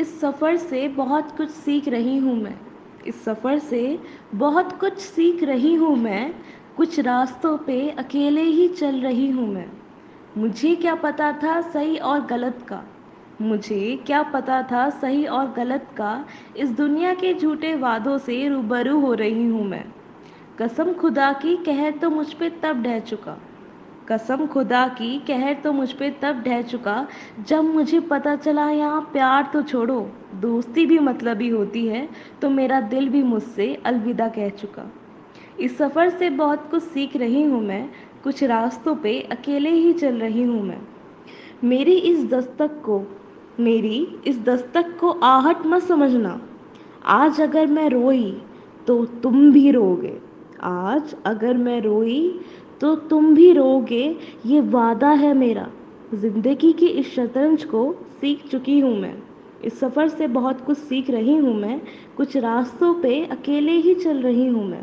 इस सफ़र से बहुत कुछ सीख रही हूँ मैं। इस सफ़र से बहुत कुछ सीख रही हूँ मैं। कुछ रास्तों पे अकेले ही चल रही हूँ मैं। मुझे क्या पता था सही और गलत का? मुझे क्या पता था सही और गलत का? इस दुनिया के झूठे वादों से रूबरू हो रही हूँ मैं। कसम खुदा की कहर तो मुझ पे तब ढह चुका। कसम खुदा की, कहर तो मुझ पे तब ढह चुका जब मुझे पता चला यहाँ प्यार तो छोड़ो, दोस्ती भी मतलबी होती है तो मेरा दिल भी मुझसे अलविदा कह चुका। इस सफ़र से बहुत कुछ सीख रही हूँ मैं, कुछ रास्तों पे अकेले ही चल रही हूँ मैं। मेरी इस दस्तक को, मेरी इस दस्तक को आहट मत समझना, आज अगर मैं रोई तो तुम भी रोगे आज अगर मैं रोई तो तुम भी रोगे ये वादा है मेरा। ज़िंदगी की इस शतरंज को सीख चुकी हूँ मैं। इस सफ़र से बहुत कुछ सीख रही हूँ मैं। कुछ रास्तों पे अकेले ही चल रही हूँ मैं।